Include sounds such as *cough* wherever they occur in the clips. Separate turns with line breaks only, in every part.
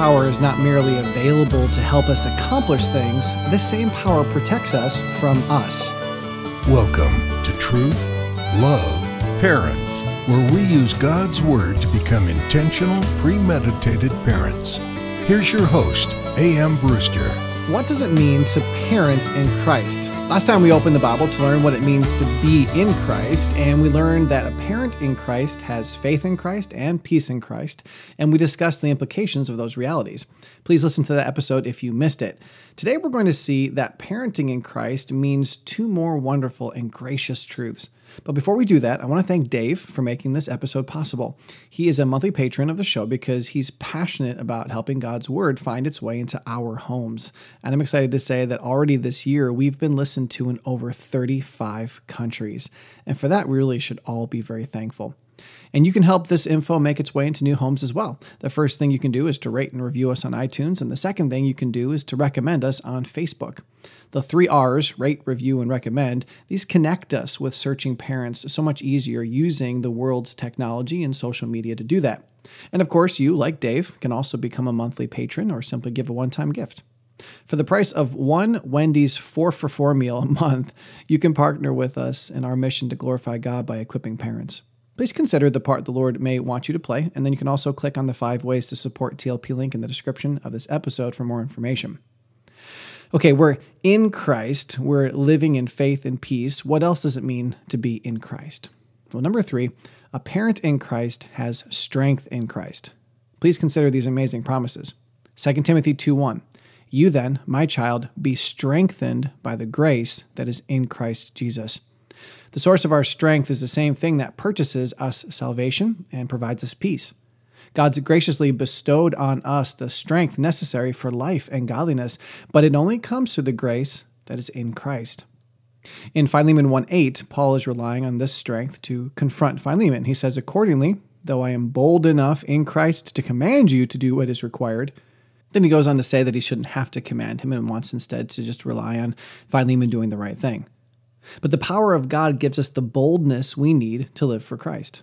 power is not merely available to help us accomplish things, this same power protects us from us.
Welcome to Truth, Love, Parents, where we use God's Word to become intentional, premeditated parents. Here's your host, A.M. Brewster.
What does it mean to parent in Christ? Last time we opened the Bible to learn what it means to be in Christ, and we learned that a parent in Christ has faith in Christ and peace in Christ, and we discussed the implications of those realities. Please listen to that episode if you missed it. Today we're going to see that parenting in Christ means two more wonderful and gracious truths. But before we do that, I want to thank Dave for making this episode possible. He is a monthly patron of the show because he's passionate about helping God's Word find its way into our homes. And I'm excited to say that already this year, we've been listened to in over 35 countries. And for that, we really should all be very thankful. And you can help this info make its way into new homes as well. The first thing you can do is to rate and review us on iTunes, and the second thing you can do is to recommend us on Facebook. The three R's, rate, review, and recommend, these connect us with searching parents so much easier using the world's technology and social media to do that. And of course, you, like Dave, can also become a monthly patron or simply give a one time gift. For the price of one Wendy's 4 for 4 meal a month, you can partner with us in our mission to glorify God by equipping parents. Please consider the part the Lord may want you to play, and then you can also click on the five ways to support TLP link in the description of this episode for more information. Okay, we're in Christ, we're living in faith and peace. What else does it mean to be in Christ? Well, number three, a parent in Christ has strength in Christ. Please consider these amazing promises. 2 Timothy 2 1. You then, my child, be strengthened by the grace that is in Christ Jesus. The source of our strength is the same thing that purchases us salvation and provides us peace. God's graciously bestowed on us the strength necessary for life and godliness, but it only comes through the grace that is in Christ. In Philemon 1 8, Paul is relying on this strength to confront Philemon. He says, Accordingly, though I am bold enough in Christ to command you to do what is required, then he goes on to say that he shouldn't have to command him and wants instead to just rely on Philemon doing the right thing. But the power of God gives us the boldness we need to live for Christ.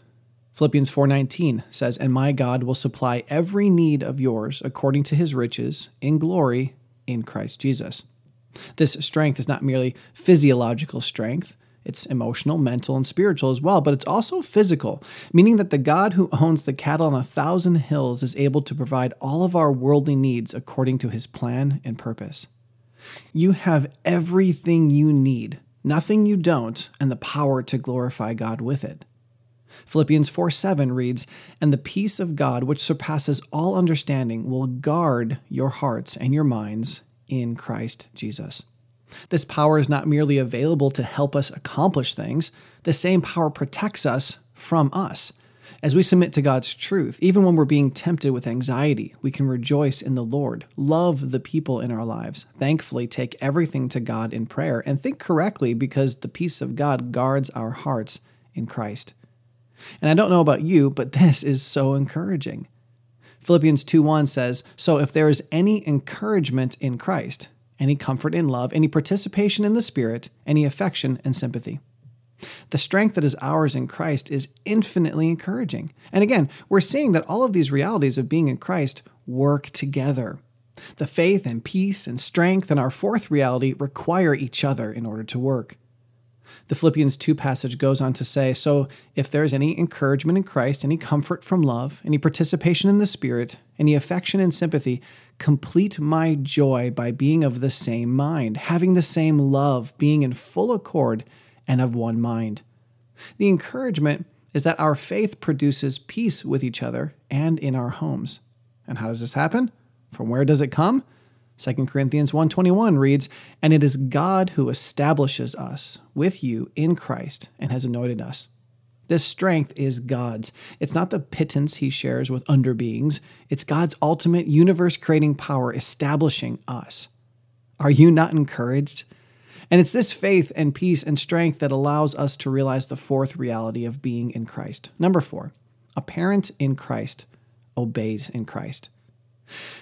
Philippians 4:19 says, "And my God will supply every need of yours according to his riches in glory in Christ Jesus." This strength is not merely physiological strength, it's emotional, mental, and spiritual as well, but it's also physical, meaning that the God who owns the cattle on a thousand hills is able to provide all of our worldly needs according to his plan and purpose. You have everything you need, nothing you don't, and the power to glorify God with it. Philippians 4 7 reads, And the peace of God, which surpasses all understanding, will guard your hearts and your minds in Christ Jesus. This power is not merely available to help us accomplish things, the same power protects us from us. As we submit to God's truth, even when we're being tempted with anxiety, we can rejoice in the Lord, love the people in our lives, thankfully take everything to God in prayer, and think correctly because the peace of God guards our hearts in Christ. And I don't know about you, but *laughs* this is so encouraging. Philippians 2:1 says, "So if there is any encouragement in Christ, any comfort in love, any participation in the Spirit, any affection and sympathy." The strength that is ours in Christ is infinitely encouraging. And again, we're seeing that all of these realities of being in Christ work together. The faith and peace and strength in our fourth reality require each other in order to work. The Philippians 2 passage goes on to say So, if there is any encouragement in Christ, any comfort from love, any participation in the Spirit, any affection and sympathy, complete my joy by being of the same mind, having the same love, being in full accord and of one mind. The encouragement is that our faith produces peace with each other and in our homes. And how does this happen? From where does it come? 2 Corinthians 1:21 reads, "And it is God who establishes us with you in Christ and has anointed us." This strength is God's. It's not the pittance he shares with underbeings. It's God's ultimate universe creating power establishing us. Are you not encouraged? And it's this faith and peace and strength that allows us to realize the fourth reality of being in Christ. Number four, a parent in Christ obeys in Christ.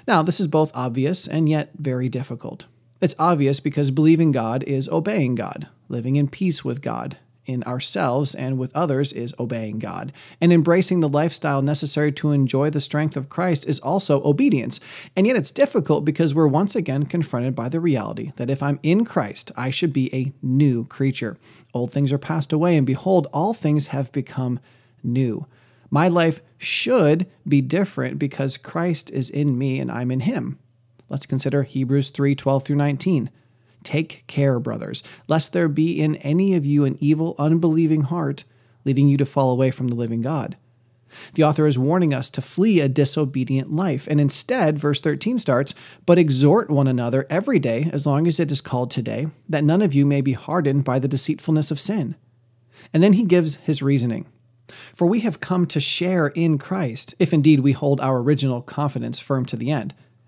Now, this is both obvious and yet very difficult. It's obvious because believing God is obeying God, living in peace with God, in ourselves and with others is obeying God. And embracing the lifestyle necessary to enjoy the strength of Christ is also obedience. And yet it's difficult because we're once again confronted by the reality that if I'm in Christ, I should be a new creature. Old things are passed away, and behold, all things have become new. My life should be different because Christ is in me and I'm in him. Let's consider Hebrews 3 12 through 19. Take care, brothers, lest there be in any of you an evil, unbelieving heart, leading you to fall away from the living God. The author is warning us to flee a disobedient life, and instead, verse 13 starts, But exhort one another every day, as long as it is called today, that none of you may be hardened by the deceitfulness of sin. And then he gives his reasoning. For we have come to share in Christ, if indeed we hold our original confidence firm to the end.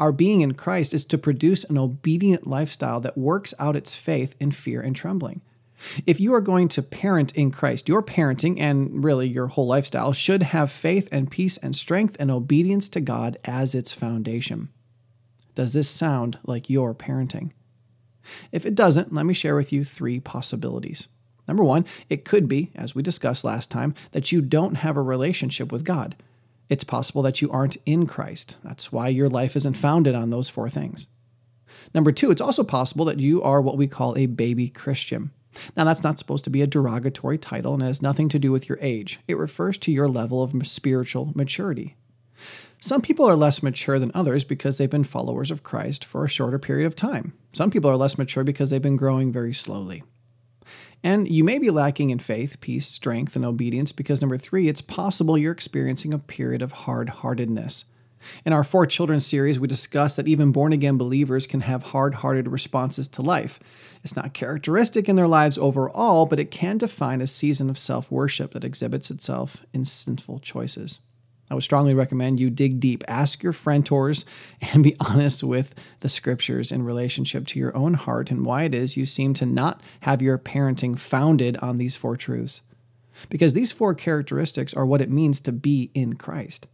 Our being in Christ is to produce an obedient lifestyle that works out its faith in fear and trembling. If you are going to parent in Christ, your parenting and really your whole lifestyle should have faith and peace and strength and obedience to God as its foundation. Does this sound like your parenting? If it doesn't, let me share with you three possibilities. Number one, it could be, as we discussed last time, that you don't have a relationship with God. It's possible that you aren't in Christ. That's why your life isn't founded on those four things. Number two, it's also possible that you are what we call a baby Christian. Now, that's not supposed to be a derogatory title and it has nothing to do with your age. It refers to your level of spiritual maturity. Some people are less mature than others because they've been followers of Christ for a shorter period of time. Some people are less mature because they've been growing very slowly. And you may be lacking in faith, peace, strength, and obedience because, number three, it's possible you're experiencing a period of hard heartedness. In our Four Children series, we discuss that even born again believers can have hard hearted responses to life. It's not characteristic in their lives overall, but it can define a season of self worship that exhibits itself in sinful choices. I would strongly recommend you dig deep, ask your friends, *laughs* and be honest with the scriptures in relationship to your own heart and why it is you seem to not have your parenting founded on these four truths. Because these four characteristics are what it means to be in Christ.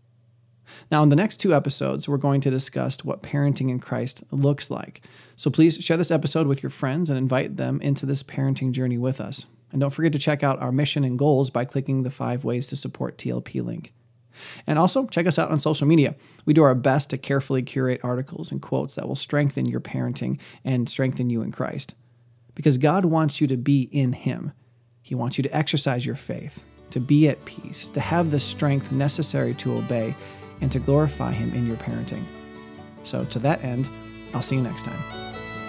Now, in the next two episodes, we're going to discuss what parenting in Christ looks like. So please share this episode with your friends and invite them into this parenting journey with us. And don't forget to check out our mission and goals by clicking the five ways to support TLP link. And also, check us out on social media. We do our best to carefully curate articles and quotes that will strengthen your parenting and strengthen you in Christ. Because God wants you to be in Him. He wants you to exercise your faith, to be at peace, to have the strength necessary to obey, and to glorify Him in your parenting. So, to that end, I'll see you next time.